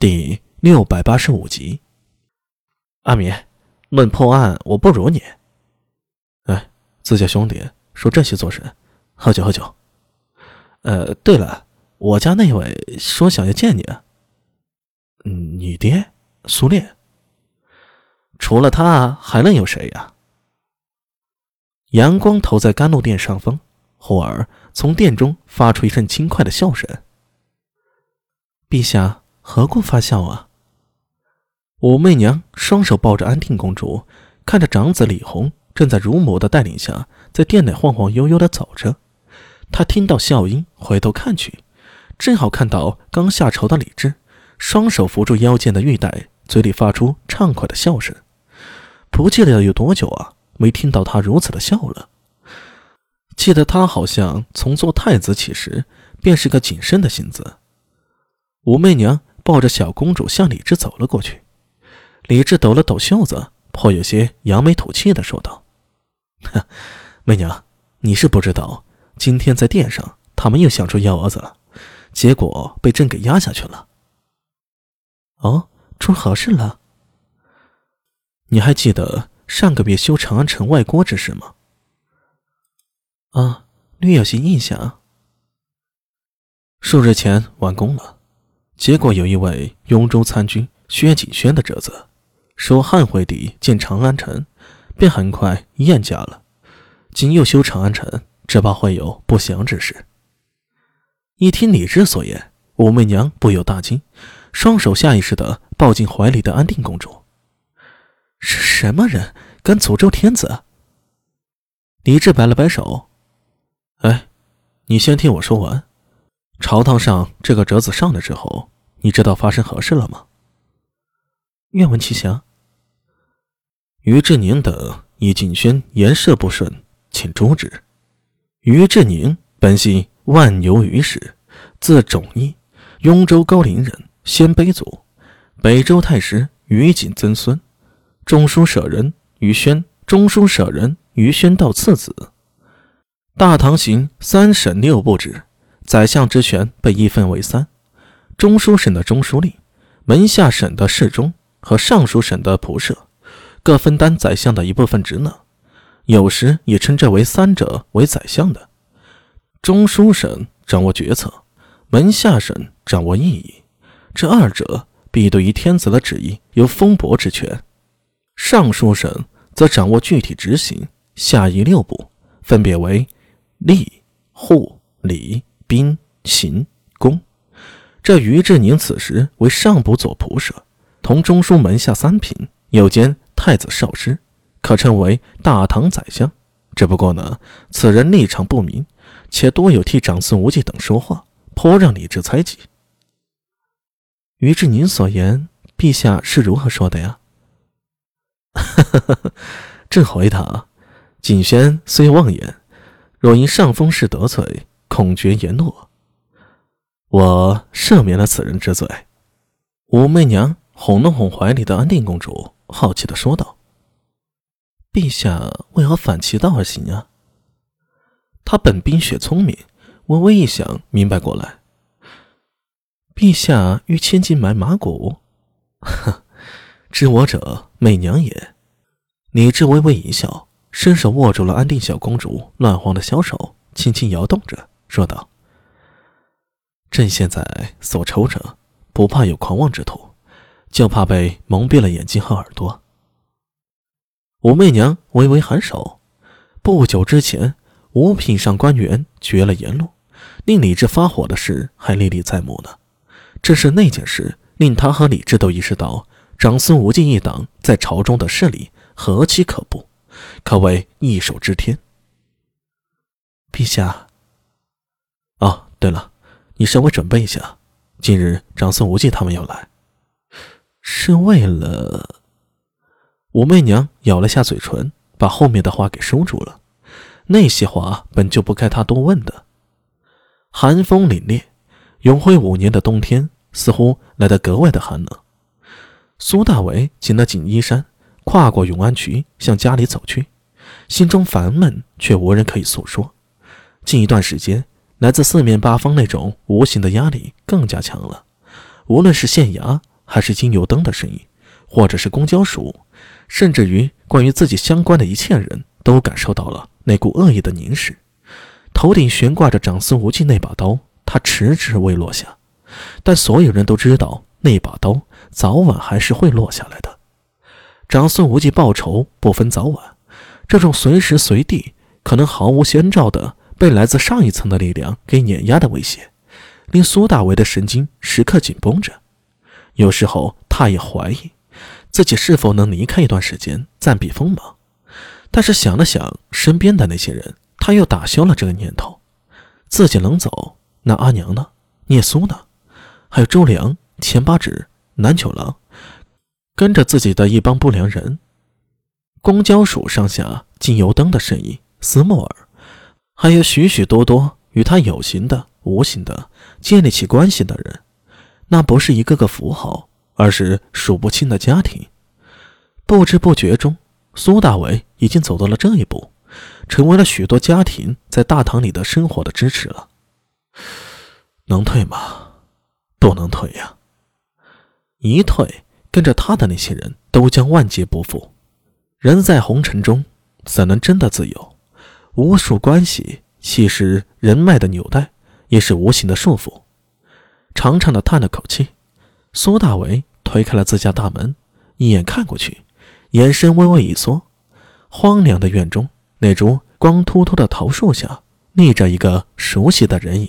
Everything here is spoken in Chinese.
第六百八十五集。阿米，论破案，我不如你。哎，自家兄弟说这些做甚？喝酒喝酒。呃，对了，我家那位说想要见你。嗯，你爹苏烈。除了他，还能有谁呀？阳光投在甘露殿上方，忽而从殿中发出一阵轻快的笑声。陛下。何故发笑啊？武媚娘双手抱着安定公主，看着长子李弘正在乳母的带领下在殿内晃晃悠悠的走着。她听到笑音，回头看去，正好看到刚下朝的李治，双手扶住腰间的玉带，嘴里发出畅快的笑声。不记得有多久啊，没听到他如此的笑了。记得他好像从做太子起时，便是个谨慎的性子。武媚娘。抱着小公主向李治走了过去，李治抖了抖袖子，颇有些扬眉吐气的说道：“哼媚娘，你是不知道，今天在殿上，他们又想出幺蛾子了，结果被朕给压下去了。哦，出好事了？你还记得上个月修长安城外郭之事吗？啊，略有些印象。数日前完工了。”结果有一位雍州参军薛景轩的折子，说汉惠帝建长安城，便很快厌驾了。今又修长安城，只怕会有不祥之事。一听李治所言，武媚娘不由大惊，双手下意识地抱进怀里的安定公主。是什么人敢诅咒天子？李治摆了摆手：“哎，你先听我说完。朝堂上这个折子上了之后。”你知道发生何事了吗？愿闻其详。于志宁等以景轩言射不顺，请诛之。于志宁本系万牛于氏，字仲义，雍州高陵人，鲜卑族，北周太师于景曾孙，中书舍人于宣，中书舍人于宣道次子。大唐行三省六部制，宰相之权被一分为三。中书省的中书令、门下省的侍中和尚书省的仆射，各分担宰相的一部分职能，有时也称这为三者为宰相的。中书省掌握决策，门下省掌握意义，这二者必对于天子的旨意有封驳之权。尚书省则掌握具体执行，下议六部，分别为吏、户、礼、兵、刑、工。这于志宁此时为上部左仆射，同中书门下三品，又兼太子少师，可称为大唐宰相。只不过呢，此人立场不明，且多有替长孙无忌等说话，颇让李治猜忌。于志宁所言，陛下是如何说的呀？朕回答：景轩虽妄言，若因上风事得罪，孔觉言诺。我赦免了此人之罪。武媚娘哄了哄怀里的安定公主，好奇的说道：“陛下为何反其道而行啊？”她本冰雪聪明，微微一想，明白过来。陛下欲千金买马骨，哼，知我者，媚娘也。李治微微一笑，伸手握住了安定小公主乱晃的小手，轻轻摇动着，说道。朕现在所愁者，不怕有狂妄之徒，就怕被蒙蔽了眼睛和耳朵。武媚娘微微颔首。不久之前，五品上官员绝了言路，令李治发火的事还历历在目呢。正是那件事，令他和李治都意识到长孙无忌一党在朝中的势力何其可怖，可谓一手遮天。陛下。对了。你稍微准备一下，今日长孙无忌他们要来，是为了……武媚娘咬了下嘴唇，把后面的话给收住了。那些话本就不该她多问的。寒风凛冽，永徽五年的冬天似乎来得格外的寒冷。苏大为紧了紧衣衫，跨过永安渠向家里走去，心中烦闷却无人可以诉说。近一段时间。来自四面八方那种无形的压力更加强了，无论是县衙还是金油灯的声音，或者是公交署，甚至于关于自己相关的一切人都感受到了那股恶意的凝视。头顶悬挂着长孙无忌那把刀，他迟迟未落下，但所有人都知道那把刀早晚还是会落下来的。长孙无忌报仇不分早晚，这种随时随地可能毫无先兆的被来自上一层的力量给碾压的威胁，令苏大为的神经时刻紧绷着。有时候，他也怀疑自己是否能离开一段时间，暂避锋芒。但是想了想身边的那些人。他又打消了这个念头，自己能走，那阿娘呢？聂苏呢？还有周良、钱八指、南九郎，跟着自己的一帮不良人。公交署上下金油灯的身影，斯莫尔，还有许许多多与他有形的、无形的建立起关系的人，那不是一个个符号，而是数不清的家庭。不知不觉中，苏大伟已经走到了这一步。成为了许多家庭在大堂里的生活的支持了。能退吗？不能退呀！一退，跟着他的那些人都将万劫不复。人在红尘中，怎能真的自由？无数关系既是人脉的纽带，也是无形的束缚。长长的叹了口气，苏大为推开了自家大门，一眼看过去，眼神微微一缩，荒凉的院中。那株光秃秃的桃树下，立着一个熟悉的人影。